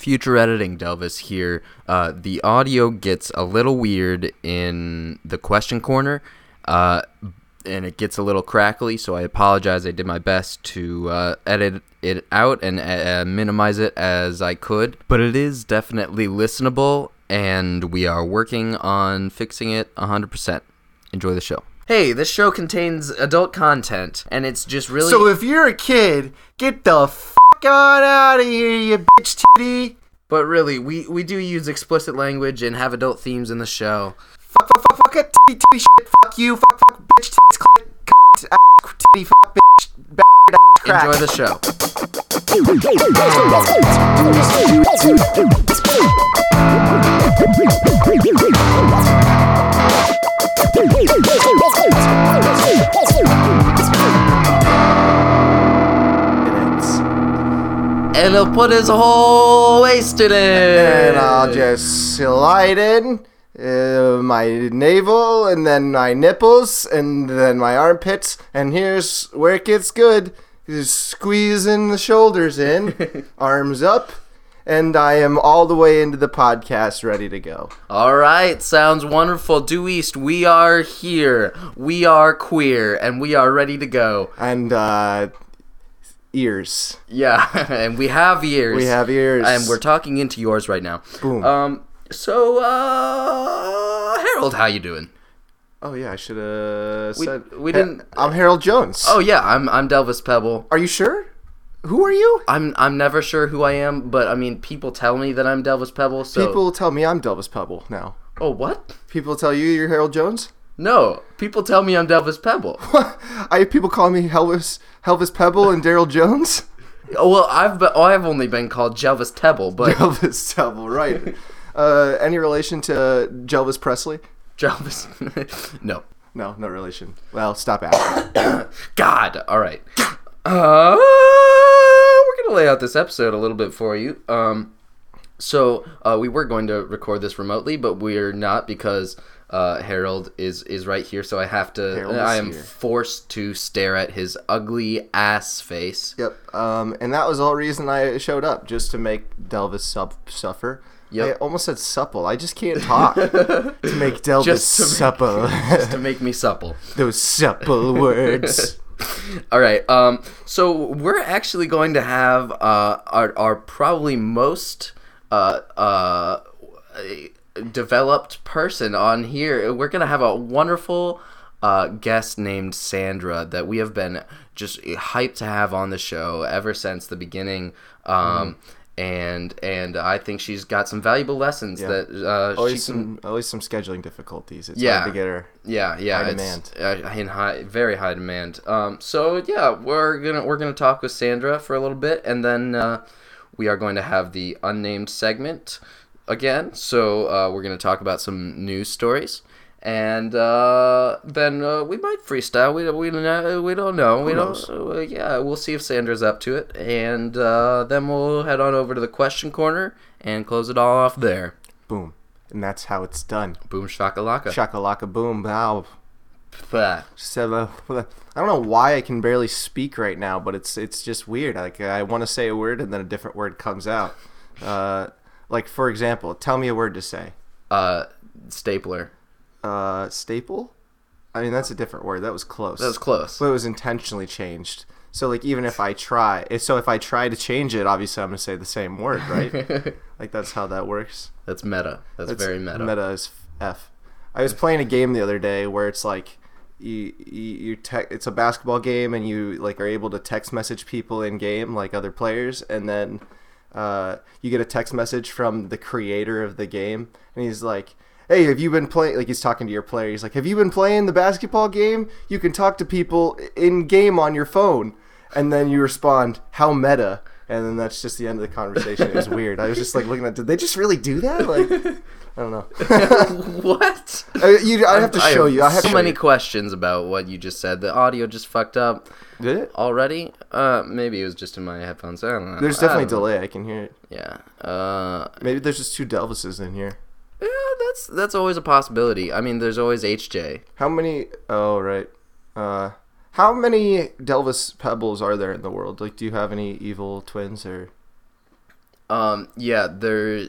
Future editing, Delvis here. Uh, the audio gets a little weird in the question corner, uh, and it gets a little crackly. So I apologize. I did my best to uh, edit it out and uh, minimize it as I could, but it is definitely listenable, and we are working on fixing it 100%. Enjoy the show. Hey, this show contains adult content, and it's just really. So if you're a kid, get the f on out of here, you bitch titty. But really, we, we do use explicit language and have adult themes in the show. Fuck, fuck, fuck, fuck, it, titty, titty, shit, fuck you, fuck, fuck, bitch, titties, clit, cunt, ass, titty, fuck, bitch, bastard, ass, crack. Enjoy the show. And he'll put his whole waist in it. And I'll just slide in uh, my navel, and then my nipples, and then my armpits, and here's where it gets good. Just squeezing the shoulders in, arms up, and I am all the way into the podcast ready to go. All right, sounds wonderful. Due East, we are here. We are queer, and we are ready to go. And uh, ears. Yeah, and we have ears. We have ears. and we're talking into yours right now. Boom. Um. So, uh, Harold, how you doing? Oh yeah, I should have We- said. we Ha- didn't- I'm Harold Jones. Oh yeah, I'm I'm Delvis Pebble. are you sure? Who are you? I'm I'm never sure who I am, but I mean, people tell me that I'm Delvis Pebble. So. People tell me I'm Delvis Pebble now. Oh what? People tell you you're Harold Jones. No, people tell me I'm Delvis Pebble. I have people call me Elvis, Elvis Pebble and Daryl Jones. Oh, well, I've been, oh, I've only been called Jelvis Tebble, but Elvis Pebble, right? Uh, any relation to Jelvis Presley? Jelvis, no. No, no relation. Well, stop asking. God, all right. Uh, we're gonna lay out this episode a little bit for you. Um, so uh, we were going to record this remotely, but we're not because uh, Harold is is right here. So I have to. I am here. forced to stare at his ugly ass face. yep. Um, and that was the whole reason I showed up, just to make Delvis sup- suffer. Yep. I almost said supple. I just can't talk to make Delvis supple. Just to make- supple. to make me supple. Those supple words. All right. Um. So we're actually going to have uh our our probably most uh uh developed person on here. We're gonna have a wonderful uh guest named Sandra that we have been just hyped to have on the show ever since the beginning. Um. And and I think she's got some valuable lessons that uh, she Always can some, always some scheduling difficulties. It's Yeah. hard to get her. yeah, yeah, High it's uh, in high, very high demand. Um, so yeah, we're gonna we're gonna talk with Sandra for a little bit, and then uh, we are going to have the unnamed segment again. So uh, we're gonna talk about some news stories, and uh, then uh, we might freestyle. We don't we don't know. We don't know. We knows? don't. Uh, yeah, we'll see if Sandra's up to it, and uh, then we'll head on over to the question corner and close it all off there. Boom. And that's how it's done. Boom shakalaka. Shakalaka boom. So, uh, I don't know why I can barely speak right now, but it's it's just weird. Like I want to say a word and then a different word comes out. Uh, like for example, tell me a word to say. Uh, stapler. Uh, staple. I mean that's a different word. That was close. That was close. But it was intentionally changed. So like even if I try, eh, so if I try to change it, obviously I'm gonna say the same word, right? like that's how that works. That's meta. That's, It's- very meta. Meta is F. I was playing a game the other day where it's like you you, you te- it's a basketball game and you like are able to text message people in game like other players and then uh, you get a text message from the creator of the game and he's like hey have you been playing like he's talking to your player. He's like have you been playing the basketball game? You can talk to people in game on your phone. And then you respond how meta and then that's just the end of the conversation it was weird i was just like looking at did they just really do that like i don't know what? Uh, you, I have to show you. I have so many show questions about what you just said. The audio just fucked up. Did it? already. Uh, maybe it was just in my headphones. I don't know. There's definitely don't know. delay. I can hear it. Yeah. Uh, Maybe there's just two Delvises in here. yeah. That's that's always a possibility. I mean, there's always HJ. How many? Oh, right. Uh, how many Delvis Pebbles are there in the world? Like, do you have any evil twins or? Um, yeah, they're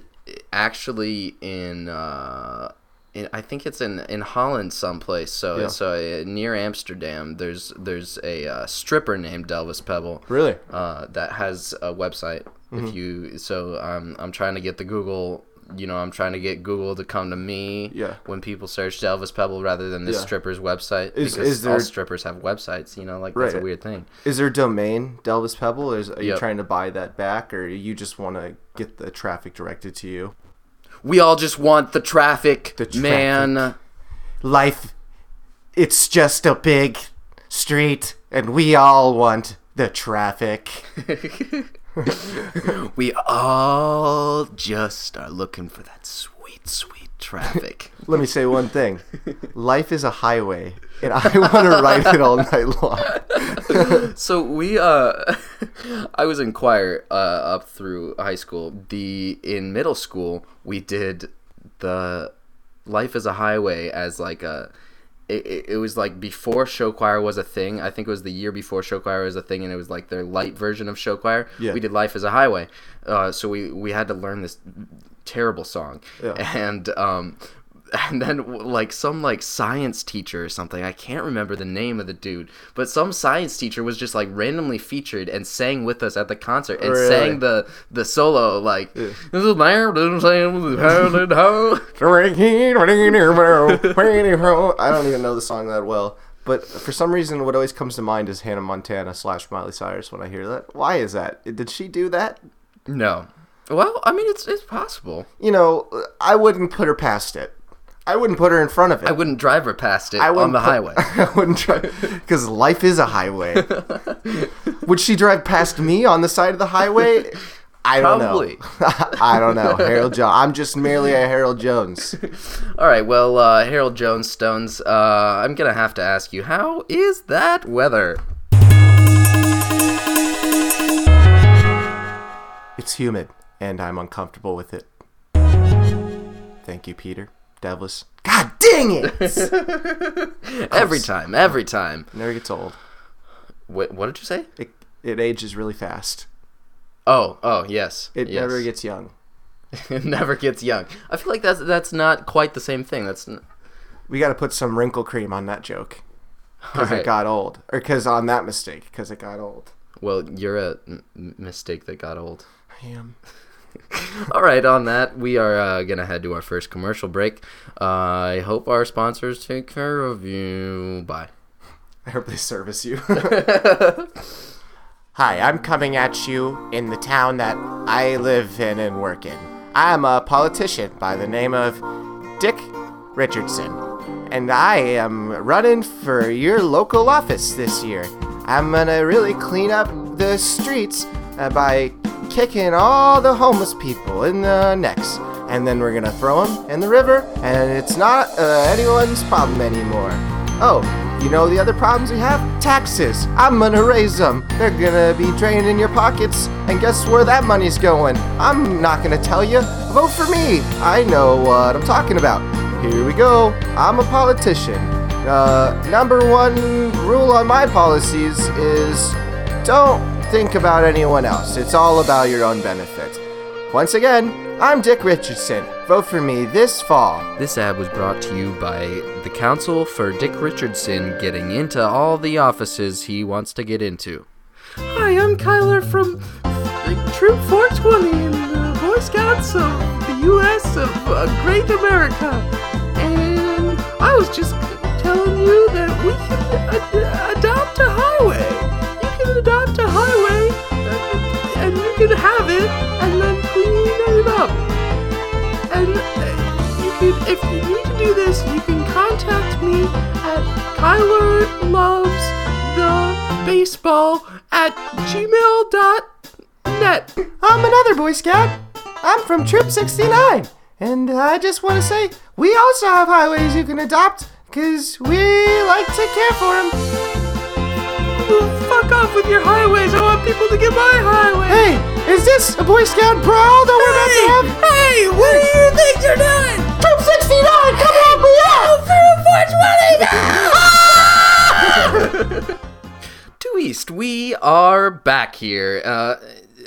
actually in. Uh, in I think it's in in Holland someplace. So Yeah. so uh, near Amsterdam, there's there's a uh, stripper named Delvis Pebble. Really? Uh, that has a website. Mm-hmm. If you so um, I'm trying to get the Google. You know, I'm trying to get Google to come to me Yeah. when people search Delvis Pebble rather than this Yeah. stripper's website Is- because is all strippers have websites. You know, like that's a weird thing. Is there a domain Delvis Pebble? Or is, are you trying to buy that back, or you just want to get the traffic directed to you? We all just want the traffic, The traffic. man. Life, it's just a big street, and we all want the traffic. We all just are looking for that sweet, sweet traffic. Let me say one thing. Life is a highway, and I want to ride it all night long. so we, uh, I was in choir uh, up through high school. The in middle school we did the life is a highway as like a. It, it- was like before show choir was a thing. I think it was the year before show choir was a thing, and it was like their light version of show choir. Yeah. We did life as a highway, uh, so we we had to learn this terrible song, Yeah. and um, and then like some like science teacher or something i can't remember the name of the dude but some science teacher was just like randomly featured and sang with us at the concert and Really? sang the the solo like this is I don't even know the song that well, but for some reason, what always comes to mind is Hannah Montana slash Miley Cyrus when I hear that. Why is that? Did she do that? no well i mean it's it's possible You know, I wouldn't put her past it. I wouldn't put her in front of it. i wouldn't drive her past it I on the put- highway I wouldn't drive because life is a highway. Would she drive past me on the side of the highway? I don't Probably. know. I don't know. Harold Jones. I'm just merely a Harold Jones. all right well uh harold jones stones uh i'm gonna have to ask you how is that weather It's humid, and I'm uncomfortable with it. Thank you, Peter. Devlis. God dang it! every time every time Never gets old. Wait, what did you say It, it ages really fast. oh oh yes It yes. never gets young. it never gets young. I feel like that's that's not quite the same thing. That's n- We got to put some wrinkle cream on that joke because Alright. it got old, or because on that mistake because it got old. well, you're a m- mistake that got old. I am. All right, on that, we are uh, gonna head to our first commercial break. Uh, I hope our sponsors take care of you. Bye. I hope they service you. Hi, I'm coming at you in the town that I live in and work in. I'm a politician by the name of Dick Richardson, and I am running for your local office this year. I'm gonna really clean up the streets uh, by kicking all the homeless people in the necks, and then we're gonna throw them in the river, and it's not uh, anyone's problem anymore. Oh, you know the other problems we have? Taxes. I'm gonna raise them. They're gonna be drained in your pockets, and guess where that money's going? I'm not gonna tell you. Vote for me. I know what I'm talking about. Here we go. I'm a politician. Uh, number one rule on my policies is don't think about anyone else. It's all about your own benefit. Once again, I'm Dick Richardson. Vote for me this fall. This ad was brought to you by the Council for Dick Richardson getting into all the offices he wants to get into. Hi, I'm Kyler from Troop 420 in the Boy Scouts of the U.S. of uh, Great America. And I was just telling you that we can ad- adopt a highway. Have it and then clean it up. And uh, you can, if you need to do this, you can contact me at Kyler Loves the Baseball at gmail.net. I'm another Boy Scout. I'm from Troop 69. And I just want to say, we also have highways you can adopt, because we like to care for them. Fuck off with your highways. I want people to get my highway. Hey, is this a Boy Scout brawl that we're about to have? Hey, what do you think you're doing? Troop 69, come help me out! Due East, we are back here. Uh,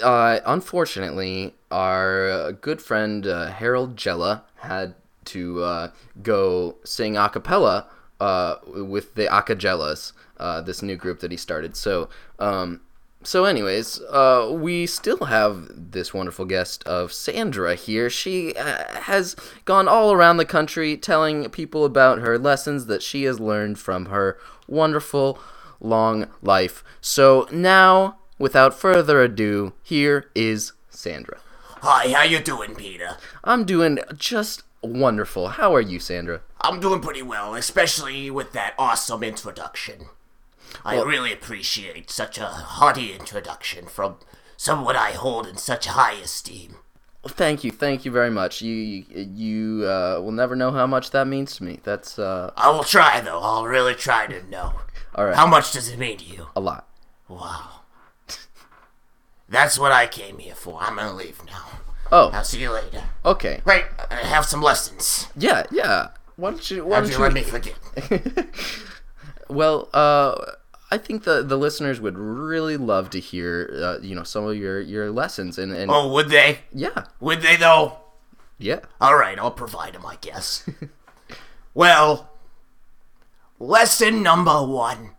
uh, unfortunately, our uh, good friend uh, Harold Jella had to uh, go sing a cappella uh, with the Acajellas, uh, this new group that he started. So, um, so anyways, uh, we still have this wonderful guest of Sandra here. She uh, has gone all around the country telling people about her lessons that she has learned from her wonderful long life. So now, without further ado, here is Sandra. Hi, how you doing, Peter? I'm doing just wonderful. How are you, Sandra? I'm doing pretty well, especially with that awesome introduction. I really appreciate such a hearty introduction from someone I hold in such high esteem. Thank you, thank you very much. You you uh, will never know how much that means to me. That's uh, I will try, though. I'll really try to know. all right. How much does it mean to you? a lot. Wow. That's what I came here for. I'm gonna leave now. Oh, I'll see you later. okay. Wait, I have some lessons. Yeah, yeah. Why don't you? Why don't you you? let me forget? Well, uh, I think the the listeners would really love to hear, uh, you know, some of your your lessons and and Oh, would they? yeah, Would they, though? yeah. All right, I'll provide them, I guess. well, lesson number one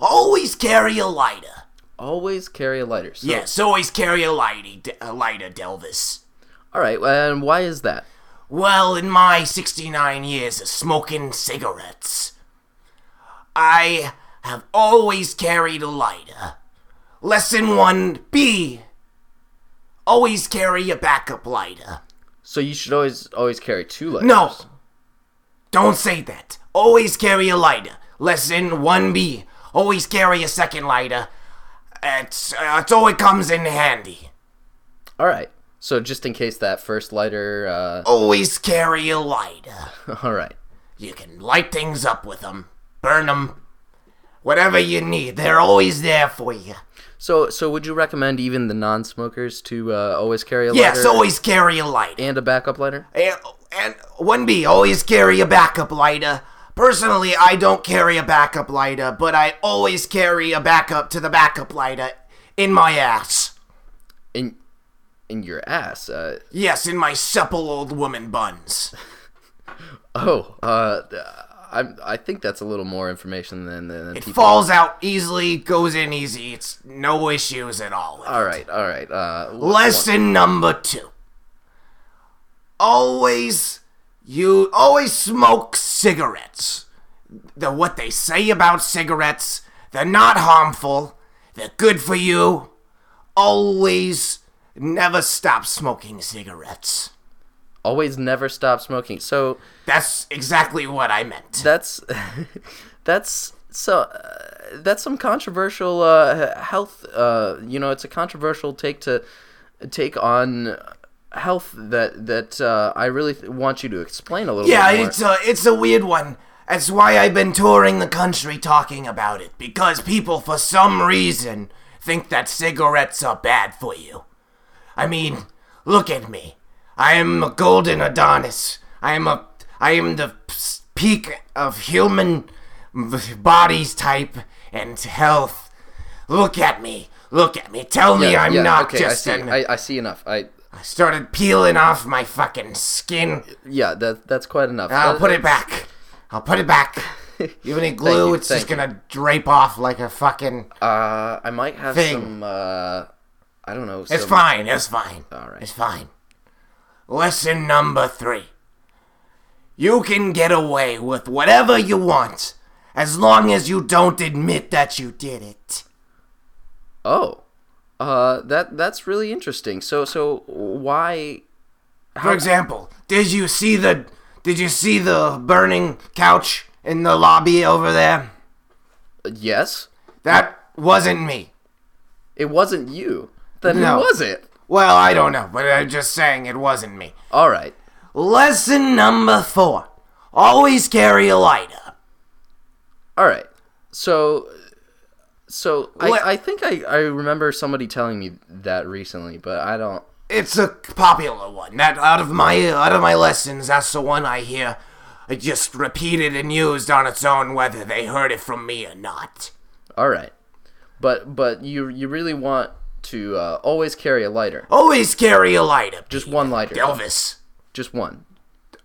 always carry a lighter. Always carry a lighter. So, yes, always carry a, lighty, a lighter, Delvis. All right. And why is that? Well, in my 69 years of smoking cigarettes, I have always carried a lighter. Lesson 1B Always carry a backup lighter. So you should always always carry two lighters. No! Don't say that. Always carry a lighter. Lesson 1B Always carry a second lighter. It's, uh, it's always comes in handy. All right. So just in case that first lighter. Uh, Always carry a lighter. all right. You can light things up with them, burn them, whatever you need. They're always there for you. So so would you recommend even the non-smokers to uh, always carry a lighter? Yes, always carry a lighter. and a backup lighter. And, and 1B, always carry a backup lighter. Personally, I don't carry a backup lighter, but I always carry a backup to the backup lighter in my ass. In in your ass. Uh, Yes, in my supple old woman buns. oh, uh, I I think that's a little more information than than It people. falls out easily, goes in easy. It's no issues at all. All right, all right. Uh, Lesson number two. Always, you always smoke cigarettes. The what they say about cigarettes, they're not harmful. They're good for you. Always, never stop smoking cigarettes. Always never stop smoking. So That's exactly what I meant. that's that's so uh, that's some controversial uh, health. Uh, you know, it's a controversial take to take on health that that uh, I really th- want you to explain a little Yeah, it's a it's a weird one. That's why I've been touring the country talking about it because people for some reason think that cigarettes are bad for you. I mean, look at me. I am a golden Adonis. I am a I am the peak of human bodies type and health. Look at me. Look at me. Tell me Yeah, I'm yeah, not okay, just I see. an I, I see enough. I I started peeling off my fucking skin. yeah, that that's quite enough. I'll That- put it back. I'll put it back. You have any glue? you, it's just you. gonna drape off like a fucking. Uh, I might have Thing. some. Uh, I don't know. It's fine. It's fine. All right. It's fine. Lesson number three. You can get away with whatever you want as long as you don't admit that you did it. Oh, uh, that that's really interesting. So so why? For example, did you see the did you see the burning couch in the lobby over there? Yes, That wasn't me. it wasn't you. Then No. who was it? Well, I don't know, but I'm just saying it wasn't me. All right. Lesson number four. Always carry a lighter. All right. So, so I, I think I, I remember somebody telling me that recently, but I don't. It's a popular one. That out of my out of my lessons, that's the one I hear uh, just repeated and used on its own, whether they heard it from me or not. All right. But but you you really want to uh, always carry a lighter. Always carry a lighter. Just one lighter. Elvis. Just one.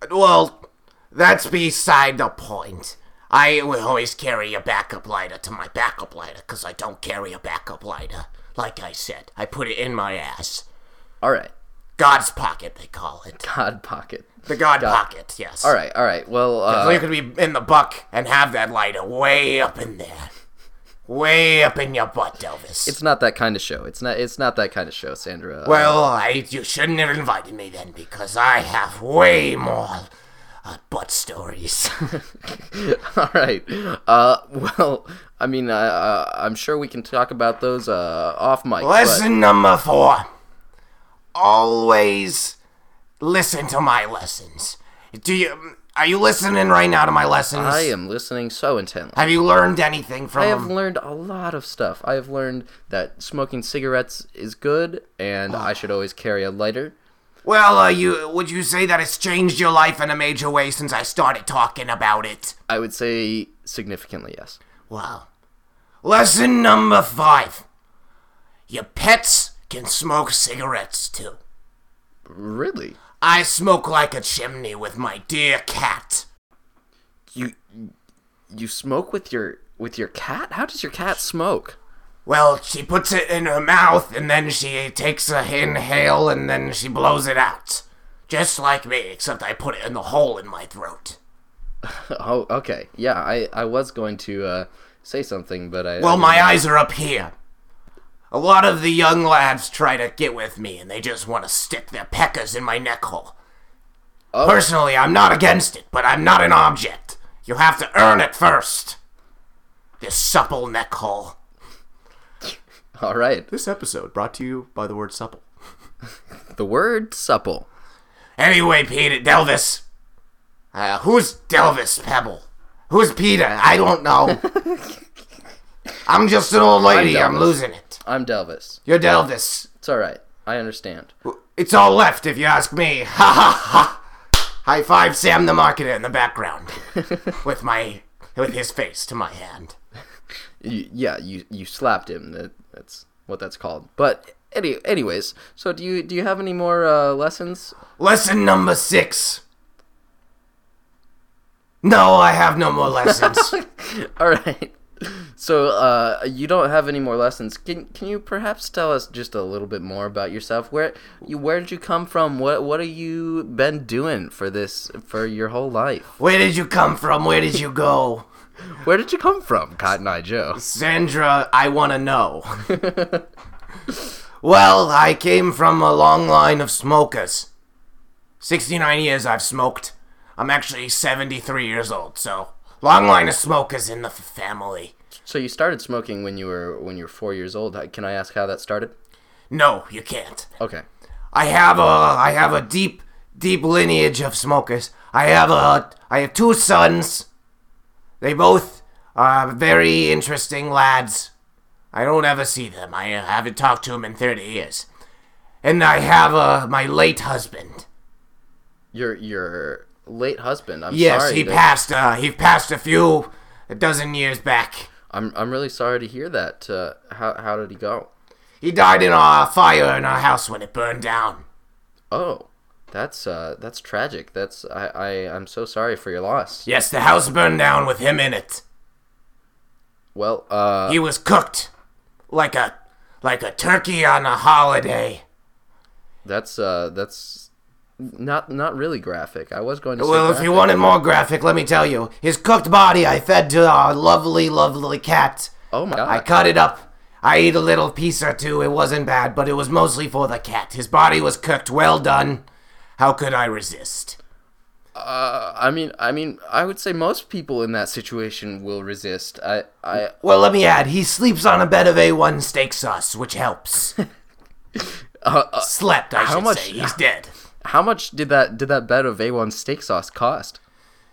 Well, that's beside the point. I will always carry a backup lighter to my backup lighter because I don't carry a backup lighter. Like I said, I put it in my ass. All right. God's pocket, they call it. God pocket. The God, pocket, yes. All right. All right. Well, uh, you could be in the buck and have that lighter way up in there. Way up in your butt, Elvis. it's not that kind of show. It's not. It's not that kind of show, Sandra. Uh, well, I, you shouldn't have invited me then because I have way more uh, butt stories. all right. Uh, well, I mean, uh, uh, I'm sure we can talk about those uh, off mic. but- Lesson number four. Always listen to my lessons. Do you are you listening right now to my lessons? I am listening so intently. Have you learned anything from I have them? learned a lot of stuff. I have learned that smoking cigarettes is good, and I should always carry a lighter. Well, uh, you would you say that it's changed your life in a major way since I started talking about it? I would say significantly yes. Well, Lesson number five. Your pets can smoke cigarettes too. Really? I smoke like a chimney with my dear cat. You you smoke with your with your cat? How does your cat smoke? Well, she puts it in her mouth and then she takes a inhale and then she blows it out. Just like me, except I put it in the hole in my throat. Oh, okay. Yeah, I I was going to uh, say something, but I Well, I my eyes are up here. A lot of the young lads try to get with me and they just want to stick their peckers in my neck hole. Oh. Personally, I'm not against it, but I'm not an object. You have to earn it first. This supple neck hole. All right. This episode brought to you by the word supple. The word supple. Anyway, Peter, Delvis. Uh, who's Delvis Pebble? Who's Peter? I don't know. I'm just an old lady. I'm, Delvis. losing it. I'm Delvis. You're Delvis. It's all right. I understand. It's all left, if you ask me. Ha ha ha. High five, Sam the marketer in the background, with my with his face to my hand. You, yeah, you you slapped him. That that's what that's called. But any, anyways, so do you do you have any more uh, lessons? Lesson number six. No, I have no more lessons. All right. So uh, you don't have any more lessons. Can can you perhaps tell us just a little bit more about yourself? Where you where did you come from? What what have you been doing for this for your whole life? Where did you come from? Where did you go? Where did you come from, Cotton Eye Joe? Sandra, I want to know. well, I came from a long line of smokers. 69 years I've smoked. I'm actually 73 years old, so long line of smokers in the family. So you started smoking when you were when you were four years old. Can I ask how that started? No, you can't. Okay. I have a I have a deep deep lineage of smokers. I have a I have two sons. They both are very interesting lads. I don't ever see them. I haven't talked to them in 30 years. And I have a my late husband. Your your late husband. I'm Yes, sorry. he that- passed. Uh, he passed a few, a dozen years back. I'm I'm really sorry to hear that. Uh, how how did he go? He died in a fire in our house when it burned down. Oh, that's uh that's tragic. That's I I I'm so sorry for your loss. Yes, the house burned down with him in it. Well, uh, He was cooked like a like a turkey on a holiday. that's uh that's not not really graphic. I was going to say Well, if you wanted more graphic, let me tell you. His cooked body I fed to our lovely, lovely cat. Oh my god. I cut it up. I ate a little piece or two. It wasn't bad, but it was mostly for the cat. His body was cooked, well done. How could I resist? Uh, I mean, I mean, I would say most people in that situation will resist. I, I, Well, let me add, he sleeps on a bed of A1 steak sauce, which helps. uh, uh, Slept, I How should much- say. He's dead. How much did that did that bed of A1 steak sauce cost?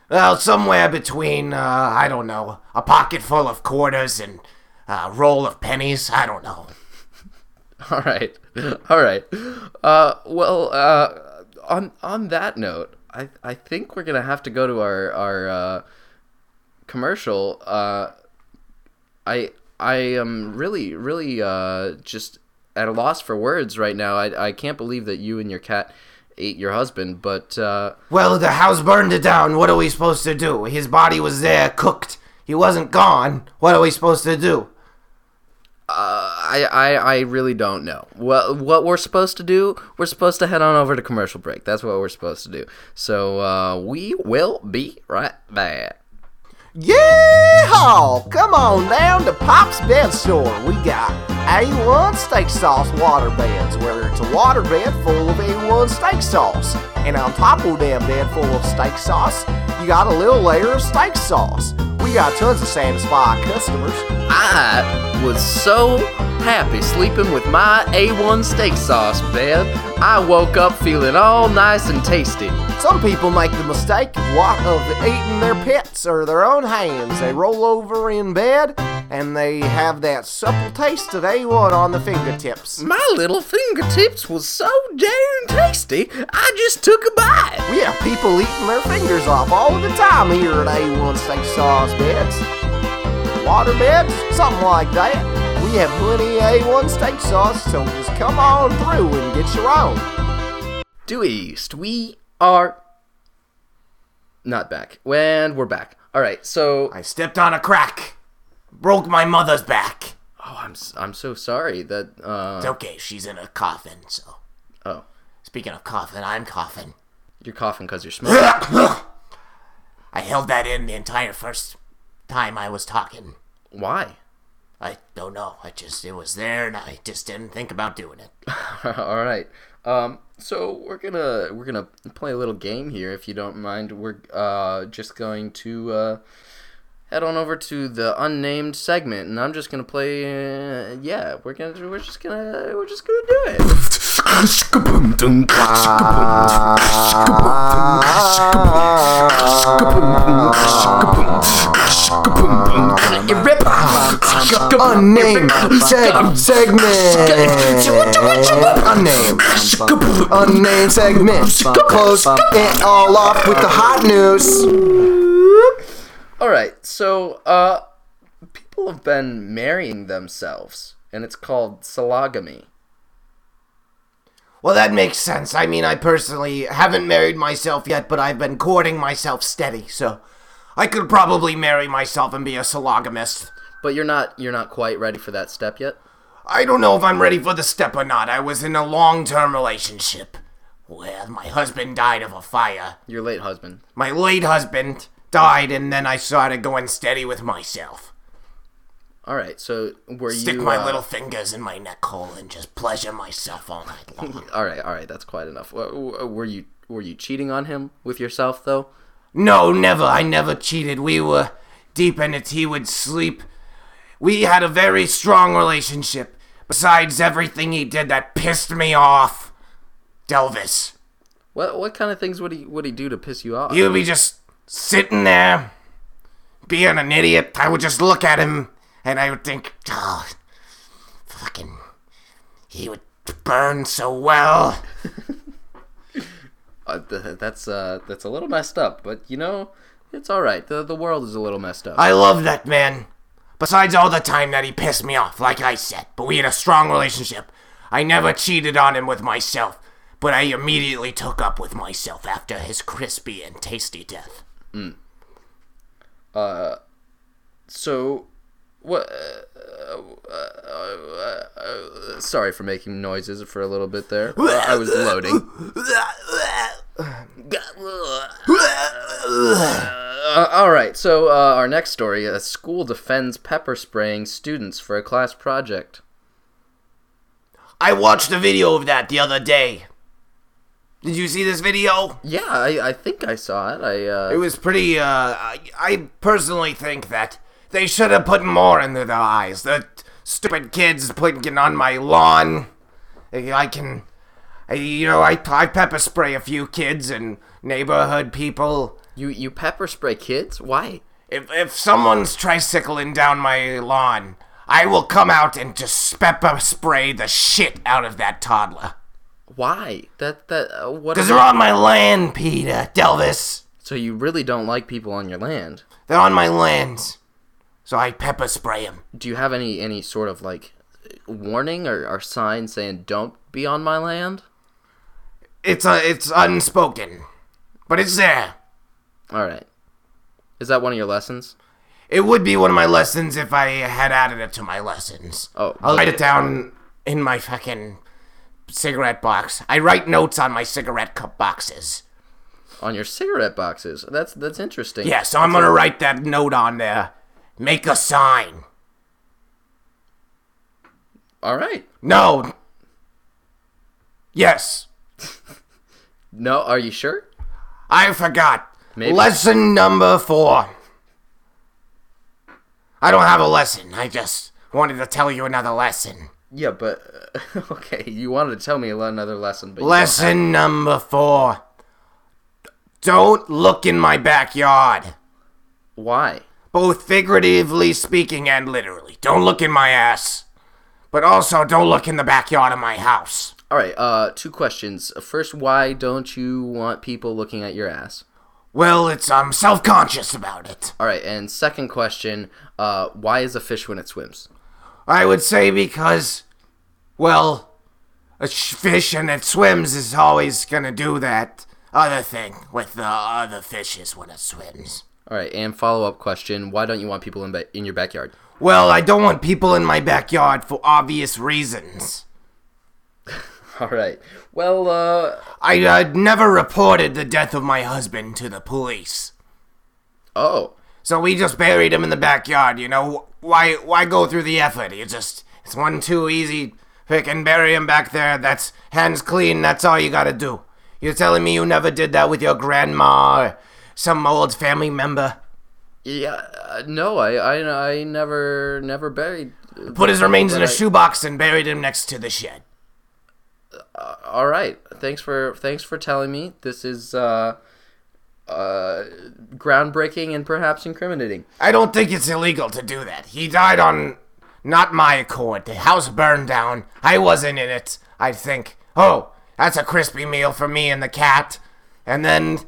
Well, somewhere between, uh, I don't know, a pocket full of quarters and a roll of pennies. I don't know. All right, all right. Uh, well, uh, on on that note, I I think we're gonna have to go to our our uh, commercial. Uh, I I am really really uh just at a loss for words right now. I I can't believe that you and your cat ate your husband, but uh, Well, the house burned it down. What are we supposed to do? His body was there, cooked. He wasn't gone. What are we supposed to do? I, I I really don't know. What what we're supposed to do? We're supposed to head on over to commercial break. That's what we're supposed to do. So uh, we will be right back. Yeehaw! Come on down to Pop's Bed Store. We got A1 steak sauce water beds, where it's a water bed full of A1 steak sauce. And on top of that bed full of steak sauce, you got a little layer of steak sauce. We got tons of satisfied customers. I was so happy sleeping with my A1 steak sauce bed. I woke up feeling all nice and tasty. Some people make the mistake of, of eating their pets or their own hands. They roll over in bed and they have that supple taste of A1 on the fingertips. My little fingertips was so darn tasty, I just took a bite. We have people eating their fingers off all the time here at A1 Steak Sauce Beds. Water beds, something like that. We have plenty of A1 steak sauce, so just come on through and get your own. Due East, we are not back. And we're back. All right, so I stepped on a crack. Broke my mother's back. oh, I'm I'm so sorry that uh It's okay, she's in a coffin, so. oh Speaking of coffin, I'm coughing. you're coughing because you're smoking. I held that in the entire first time I was talking. Why? I don't know. I just, it was there and I just didn't think about doing it. All right. Um, so we're gonna we're gonna play a little game here, if you don't mind. We're uh just going to uh head on over to the unnamed segment, and I'm just gonna play. Uh, yeah, we're gonna we're just gonna we're just gonna do it. Unnamed seg- segment. Unnamed. Unnamed segment. Close it all off with the hot news. All right, so uh, people have been marrying themselves, and it's called sologamy. Well, that makes sense. I mean, I personally haven't married myself yet, but I've been courting myself steady, so I could probably marry myself and be a sologamist. But you're not you're not quite ready for that step yet. I don't know if I'm ready for the step or not. I was in a long term relationship Well, my husband died of a fire. Your late husband. My late husband died, and then I started going steady with myself. All right, so were Stick you Stick my uh, little fingers in my neck hole and just pleasure myself all night long. All right, all right, that's quite enough. Were were you were you cheating on him with yourself though? No, never. I never cheated. We were deep in it. He would sleep. We had a very strong relationship. Besides everything he did that pissed me off. Delvis. What what kind of things would he would he do to piss you off? He would be just sitting there, being an idiot. I would just look at him and I would think, oh, fucking. He would burn so well. Uh, th- that's uh that's a little messed up, but you know it's all right. the The world is a little messed up. I love that man. Besides all the time that he pissed me off, like I said, but we had a strong relationship. I never cheated on him with myself, but I immediately took up with myself after his crispy and tasty death. So, what? Uh, uh, uh, uh, sorry for making noises for a little bit there. Uh, I was loading. Uh, all right. So uh, our next story: a school defends pepper spraying students for a class project. I watched a video of that the other day. Did you see this video? Yeah, I, I think I saw it. I uh, It was pretty, uh, I, I personally think that they should have put more into their eyes. The stupid kids putting on my lawn. I can, I, you know, I, I pepper spray a few kids and neighborhood people. you you pepper spray kids? Why? If, if someone's tricycling down my lawn, I will come out and just pepper spray the shit out of that toddler. Why? That that uh, what? Because they're on my land, Peter, Delvis. So you really don't like people on your land? They're on my land. So I pepper spray him. Do you have any any sort of like warning or, or sign saying "Don't be on my land"? It's uh, it's unspoken, but it's there. All right. Is that one of your lessons? It would be one of my lessons if I had added it to my lessons. Oh, I'll write it down in my fucking cigarette box. I write notes on my cigarette cup boxes. on your cigarette boxes. That's that's interesting. Yeah, so I'm gonna write that note on there. Make a sign. All right. No. Yes. No, are you sure? I forgot. Maybe. Lesson number four. I don't have a lesson. I just wanted to tell you another lesson. Yeah, but uh, okay. You wanted to tell me another lesson, but Lesson number four. Don't look in my backyard. why? Both figuratively speaking and literally. Don't look in my ass. But also, don't look in the backyard of my house. All right. Uh, two questions. First, why don't you want people looking at your ass? Well, it's I'm self-conscious about it. All right. And second question. Uh, why is a fish when it swims? I would say because, well, a sh- fish and it swims is always gonna do that other thing with the other fishes when it swims. All right. And follow up question. Why don't you want people in ba- in your backyard? Well, I don't want people in my backyard for obvious reasons. All right. Well, uh, I uh, never reported the death of my husband to the police. oh, So we just buried him in the backyard, you know? Why why go through the effort? You just it's one too easy pick and bury him back there. That's hands clean, that's all you gotta do. You're telling me you never did that with your grandma or some old family member? yeah. Uh, no, I, I, I never, never buried. Put his remains in a shoebox and buried him next to the shed. All right. Thanks for thanks for telling me. This is uh, uh, groundbreaking and perhaps incriminating. I don't think it's illegal to do that. He died on not my accord. The house burned down. I wasn't in it. I think, oh, that's a crispy meal for me and the cat. And then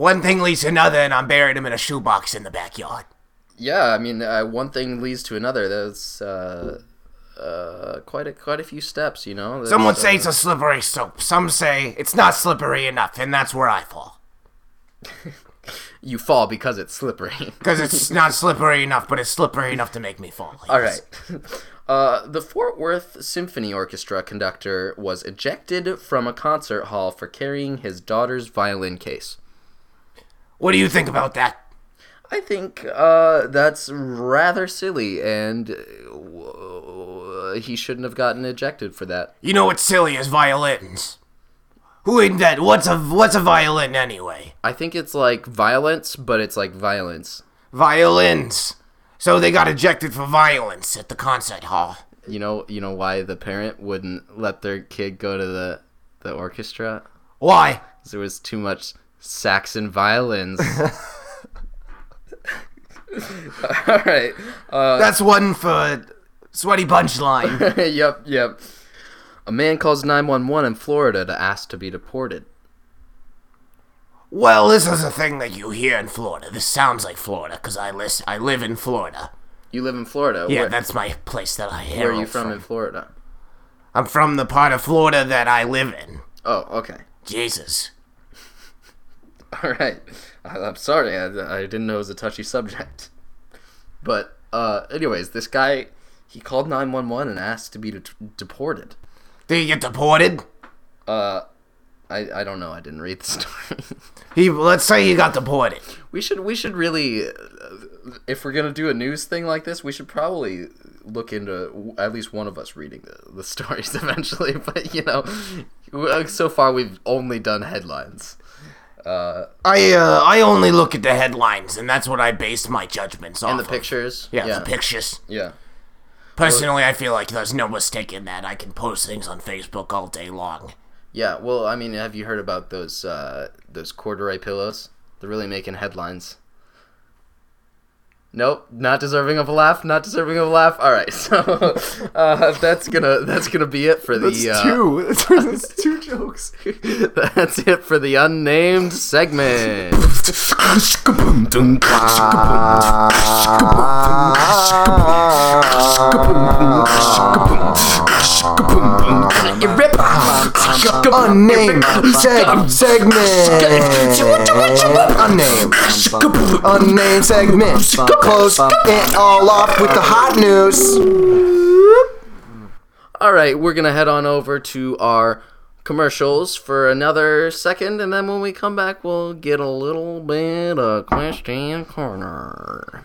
one thing leads to another, and I'm burying him in a shoebox in the backyard. Yeah, I mean, uh, one thing leads to another. That's uh, uh, quite a quite a few steps, you know. Some would say uh, it's a slippery slope. Some say it's not slippery enough, and that's where I fall. you fall because it's slippery. Because it's not slippery enough, but it's slippery enough to make me fall. All right. Uh, the Fort Worth Symphony Orchestra conductor was ejected from a concert hall for carrying his daughter's violin case. What do you think about that? I think uh, that's rather silly, and uh, he shouldn't have gotten ejected for that. You know what's silly is violins. Who ain't that? What's a what's a violin anyway? I think it's like violence, but it's like violence. Violins. So they got ejected for violence at the concert hall. You know, you know why the parent wouldn't let their kid go to the the orchestra? Why? 'Cause there was too much Saxon violins. All right. Uh, That's one for sweaty punchline. yep, yep. A man calls 911 in Florida to ask to be deported. well, this is a thing that you hear in Florida. This sounds like Florida because I list, I live in Florida. You live in Florida. Yeah, Where, that's my place that I where are you hail from, in Florida? I'm from the part of Florida that I live in. Oh, okay. Jesus. All right. I, I'm sorry. I, I didn't know it was a touchy subject. But, uh, anyways, this guy, he called 911 and asked to be de- deported. Did he get deported? Uh, I, I don't know. I didn't read the story. He let's say he got deported. we should we should really, uh, if we're gonna do a news thing like this, we should probably look into at least one of us reading the, the stories eventually. But you know, so far we've only done headlines. Uh, I uh, I only look at the headlines, and that's what I base my judgments on. and the of. pictures. Yeah, yeah, the pictures. yeah. Personally, I feel like there's no mistake in that. I can post things on Facebook all day long. Yeah, well, I mean, have you heard about those uh, those corduroy pillows? They're really making headlines. Nope, not deserving of a laugh. Not deserving of a laugh. All right, so uh, that's gonna that's gonna be it for That's the. Uh, two. That's two jokes. that's it for the unnamed segment. Unnamed seg- segment. Unnamed. Unnamed segment. Close it all off with the hot news. All right, we're gonna head on over to our commercials for another second, and then when we come back, we'll get a little bit of question corner.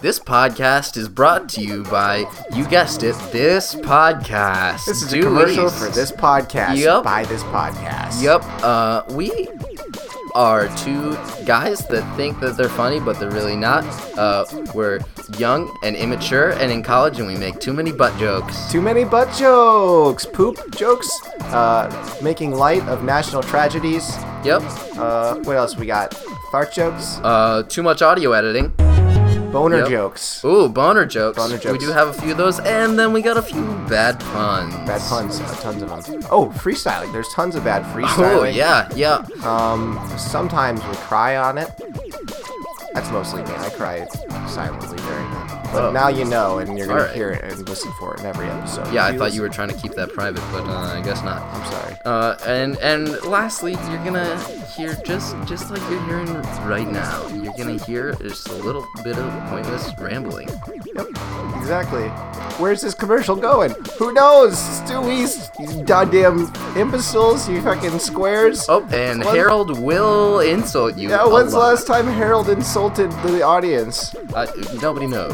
This podcast is brought to you by, you guessed it, this podcast. This is a commercial East. for this podcast. Yep. By this podcast. Yep. Uh, we are two guys that think that they're funny, but they're really not. Uh, we're young and immature and in college, and we make too many butt jokes. Too many butt jokes, poop jokes, uh, making light of national tragedies. Yep. Uh, what else we got? Fart jokes, Uh, too much audio editing. Boner Yep. jokes, Ooh, boner jokes. Boner jokes. We do have a few of those, and then we got a few bad puns. bad puns, uh, tons of them. Oh, freestyling. There's tons of bad freestyling. Oh yeah, yeah. Um, sometimes we cry on it. That's mostly me. I cry silently during it. But Oh. now you know, and you're gonna Alright. hear it and listen for it in every episode. Yeah, I thought listen- you were trying to keep that private, but uh, I guess not. I'm sorry. Uh, and and lastly, you're gonna hear just just like you're hearing right now. You're gonna hear just a little bit of pointless rambling. Yep, exactly. Where's this commercial going? Who knows? Stu East, you goddamn imbeciles, you fucking squares. Oh, and? Harold will insult you. yeah, when's the last time Harold insulted the audience? Uh, nobody knows.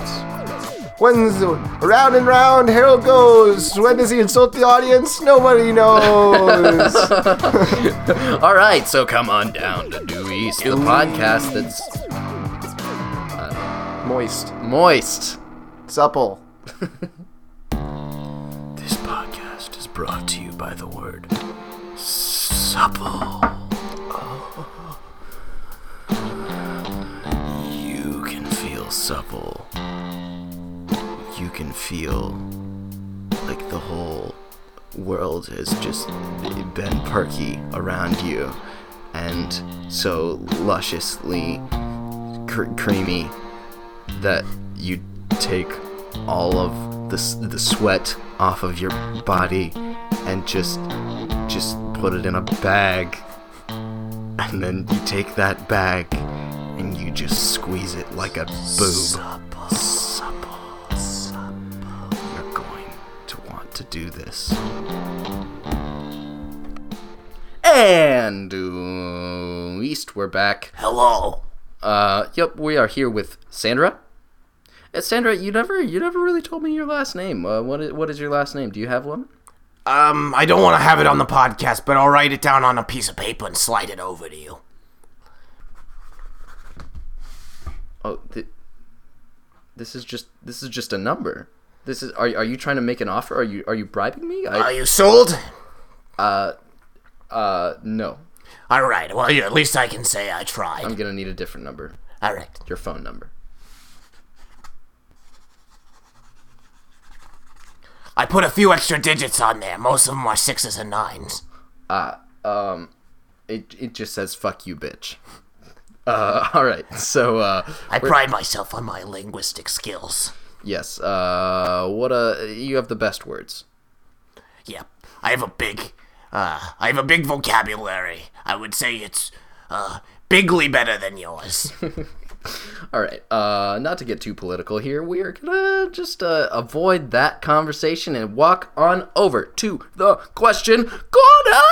When's round and round Harold goes? When does he insult the audience? Nobody knows. All right, so come on down to Due East, the podcast that's uh, Moist, moist. supple. This podcast is brought to you by the word supple. Oh. You can feel supple. You can feel like the whole world has just been perky around you. And so lusciously cr- creamy that you take all of the, the sweat off of your body and just just put it in a bag. And then you take that bag and you just squeeze it like a boob to do this and uh, east we're back Hello. uh, yep, we are here with Sandra. Uh, Sandra, you never, you never really told me your last name. Uh, what is, what is your last name? Do you have one? Um, I don't want to have it on the podcast, but I'll write it down on a piece of paper and slide it over to you. Oh, th- this is just, this is just a number. This is, are, are you trying to make an offer? Are you, are you bribing me? Are you sold? uh, uh, no. All right. Well, at least I can say I tried. I'm gonna need a different number. All right. Your phone number. I put a few extra digits on there. Most of them are sixes and nines. Uh, Um, it, it just says "fuck you, bitch." Uh, all right. So, uh, I pride myself on my linguistic skills. Yes. Uh, what uh, you have the best words. Yeah, I have a big, uh, I have a big vocabulary. I would say it's, uh, bigly better than yours. All right. Uh, not to get too political here, we are gonna just uh, avoid that conversation and walk on over to the question corner.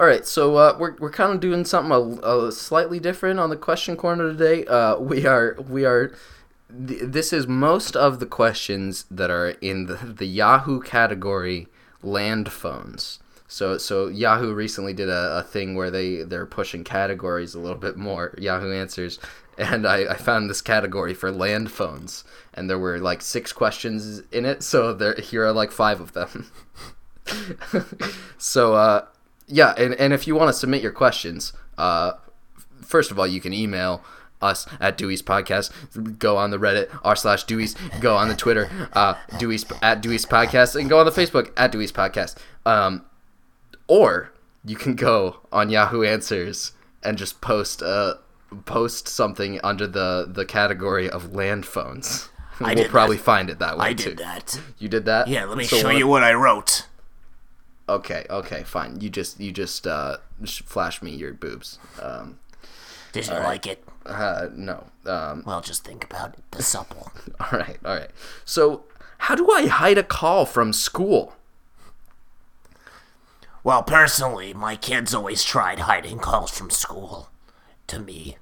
All right, so uh, we're, we're kind of doing something a, a slightly different on the question corner today. Uh, we are we are th- this is most of the questions that are in the, the Yahoo category land phones. So so Yahoo recently did a, a thing where they they're pushing categories a little bit more. Yahoo Answers, and I, I found this category for land phones, and there were like six questions in it. So there here are like five of them. so uh, yeah, and and if you want to submit your questions, uh, first of all, you can email us at Dewey's Podcast. Go on the Reddit r slash Dewey's. Go on the Twitter uh, Dewey's at Dewey's Podcast, and go on the Facebook at Dewey's Podcast. Um, or you can go on Yahoo Answers and just post uh post something under the the category of land phones. we'll did probably that. find it that way I too. did that. You did that? Yeah, let me So show what- you what I wrote. Okay, okay, fine. You just you just uh flash me your boobs. Um Did you like it? uh no. Um Well, just think about it. The supple. all right, all right. So, how do I hide a call from school? Well, personally, my kids always tried hiding calls from school to me.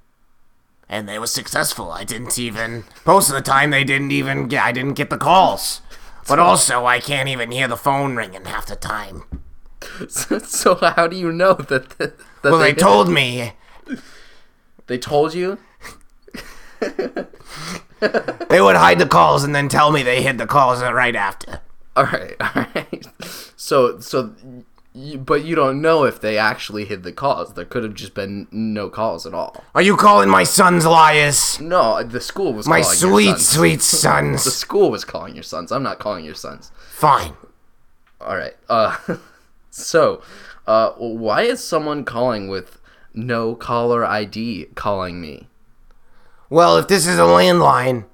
And they were successful. I didn't even. Most of the time, they didn't even get. I didn't get the calls. But also, I can't even hear the phone ringing half the time. so, how do you know that, that, that Well, they hit- told me. they told you? They would hide the calls and then tell me they hid the calls right after. All right, all right. So, so, but you don't know if they actually hid the calls. There could have just been no calls at all. Are you calling my sons liars? No, the school was My calling sweet, your sons. sweet The school was calling your sons. I'm not calling your sons. Fine. All right. Uh, so, uh, why is someone calling with no caller ID calling me? Well, if this is a landline,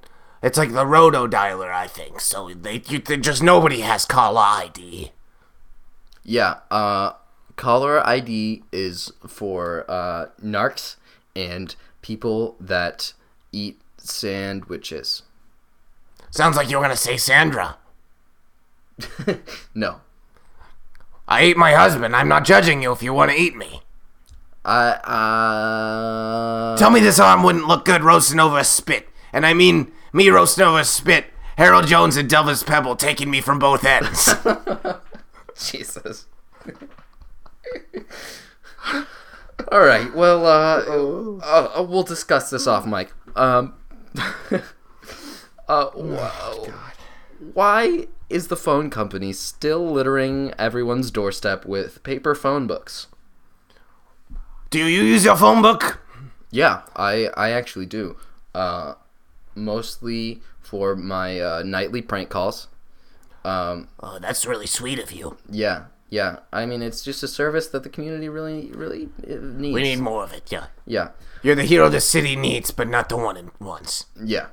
it's like the roto dialer, I think. So they, you, they just nobody has caller ID. Yeah. Uh, caller ID is for uh, narcs and people that eat sandwiches. Sounds like you were gonna say Sandra. No. I ate my husband. I'm not judging you if you want to eat me. I uh. Tell me this arm wouldn't look good roasting over a spit. And I mean me roasting over a spit. Harold Jones and Delvis Pebble taking me from both ends. Jesus. All right. Well, uh, uh, uh, we'll discuss this off mic. Um, uh, wh- why is the phone company still littering everyone's doorstep with paper phone books? Do you use your phone book? Yeah, I I actually do. Uh, mostly for my uh, nightly prank calls. Um, Oh, that's really sweet of you. yeah, yeah. I mean, it's just a service that the community really, really uh, needs. We need more of it, yeah. Yeah, You're the hero the city needs, but not the one in once. yeah.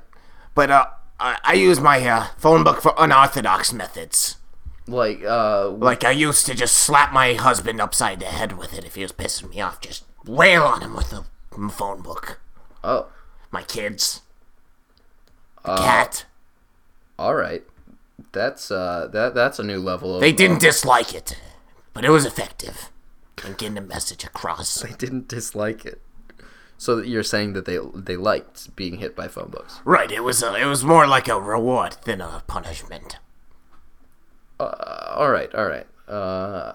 But uh, I, I use my uh, phone book for unorthodox methods. Like, uh, Like I used to just slap my husband upside the head with it if he was pissing me off. Just wail on him with the phone book. oh, My kids. The cat. all right. That's uh, that that's a new level of. They didn't dislike it, but it was effective in getting the message across. They didn't dislike it. So you're saying that they they liked being hit by phone books. Right, it was a, it was more like a reward than a punishment. Uh, all right, all right. Uh,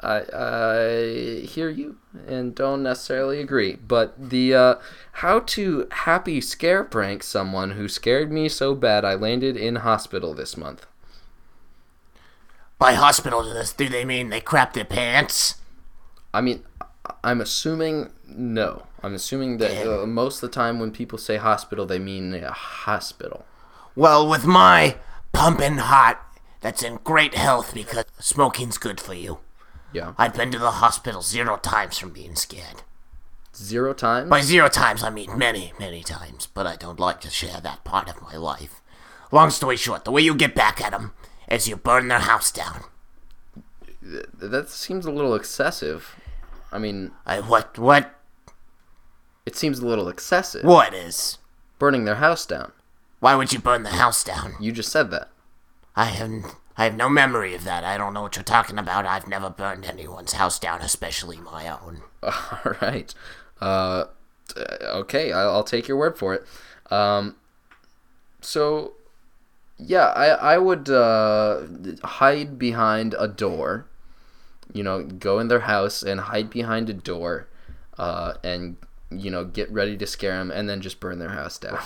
I I hear you and don't necessarily agree, but the uh, how to happy scare prank someone who scared me so bad I landed in hospital this month. By hospital, do this do they mean they crap their pants? I mean, I'm assuming no. I'm assuming that uh, most of the time when people say hospital, they mean a hospital. Well, with my pumping hot, that's in great health because smoking's good for you. Yeah, I've been to the hospital zero times from being scared. zero times. By zero times, I mean many, many times, but I don't like to share that part of my life. Long story short, the way you get back at them is you burn their house down. that seems a little excessive. I mean, I, what, what, it seems a little excessive. what is? Burning their house down. Why would you burn the house down? You just said that. I have, I have no memory of that. I don't know what you're talking about. I've never burned anyone's house down, especially my own. All right. Uh, okay, I'll, I'll take your word for it. Um, so, yeah, I I would uh, hide behind a door, you know, go in their house and hide behind a door, uh, and you know, get ready to scare them, and then just burn their house down.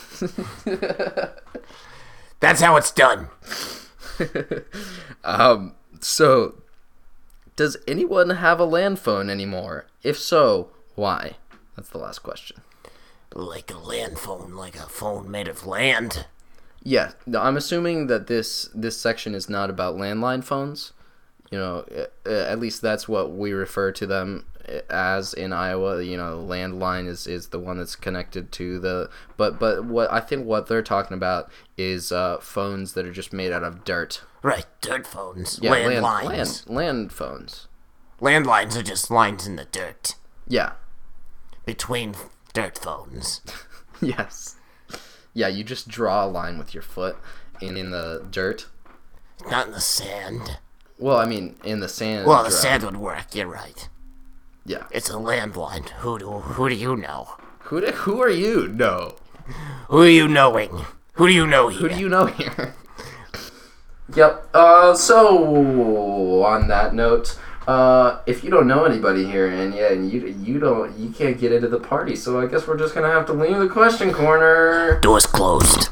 That's how it's done. um, so, does anyone have a land phone anymore? If so, why? That's the last question. Like a land phone, like a phone made of land. Yeah, I'm assuming that this this section is not about landline phones. You know, at least that's what we refer to them as in Iowa. You know, landline is, is the one that's connected to the. But but what I think what they're talking about is uh, phones that are just made out of dirt. Right, dirt phones. Yeah, land, land, lines. land land phones. Landlines are just lines in the dirt Yeah. between dirt phones. Yes. Yeah, you just draw a line with your foot in in the dirt. Not in the sand. Well, I mean, in the sand. Well, the draw- sand would work. You're right. Yeah. It's a landline. Who do who do you know? Who do, who are you? No. Who are you knowing? Who do you know here? Who do you know here? yep. Uh, so on that note, uh, if you don't know anybody here, and yeah, and you you don't you can't get into the party, so I guess we're just gonna have to leave the question corner. Doors closed.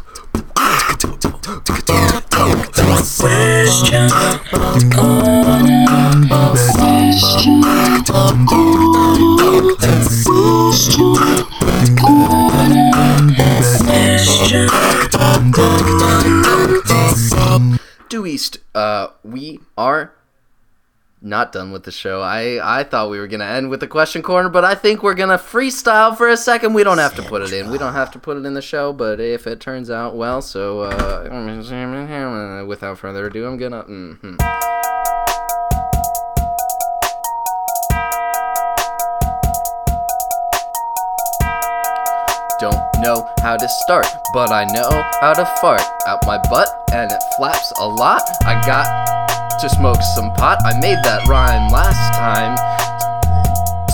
Due East, uh, we are not done with the show. I I thought we were gonna end with the question corner, but I think we're gonna freestyle for a second. We don't have to put it in. We don't have to put it in the show, but if it turns out well, so uh, without further ado, I'm gonna. mhm. Don't know how to start, but I know how to fart out my butt, and it flaps a lot. I got to smoke some pot. I made that rhyme last time.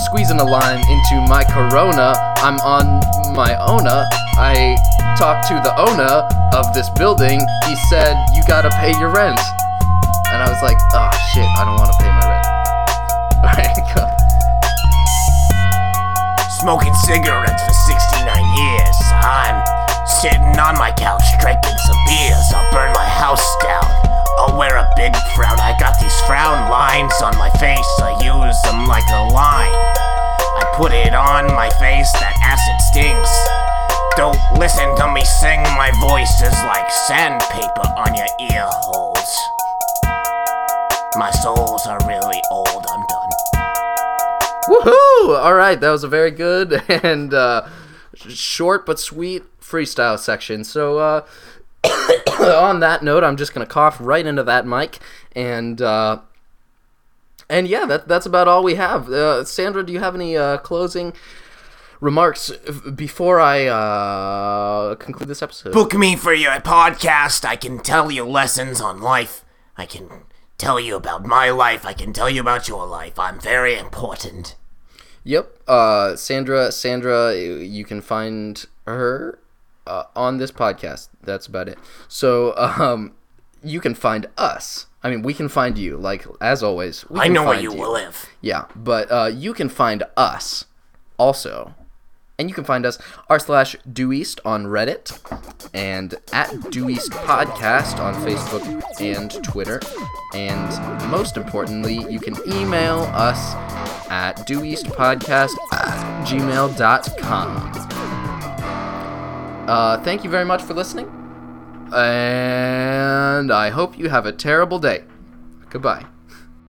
Squeezing a lime into my corona. I'm on my owner. I talked to the owner of this building. He said, You gotta pay your rent. And I was like, Oh shit, I don't wanna pay my rent. Alright, go. Smoking cigarettes for 69 years. I'm sitting on my couch drinking some beers. I'll burn my house down. I'll wear a big frown. I got these frown lines on my face. I use them like a line. I put it on my face. That acid stings. Don't listen to me sing. My voice is like sandpaper on your ear holes. My souls are really old. I'm done. Woohoo! All right, that was a very good and uh, short but sweet freestyle section. So, uh, on that note, I'm just gonna cough right into that mic, and uh, and yeah, that that's about all we have. Uh, Sandra, do you have any uh, closing remarks before I uh, conclude this episode? Book me for your podcast. I can tell you lessons on life. I can tell you about my life. I can tell you about your life. I'm very important. Yep. Uh, Sandra, Sandra, you can find her uh, on this podcast. That's about it. So, um, you can find us. I mean, we can find you. Like as always, we I know where find you will live. Yeah, but uh, you can find us also. And you can find us r slash due east on Reddit and at due east podcast on Facebook and Twitter. And most importantly, you can email us at deweastpodcast at gmail.com. Uh, thank you very much for listening. And I hope you have a terrible day. Goodbye.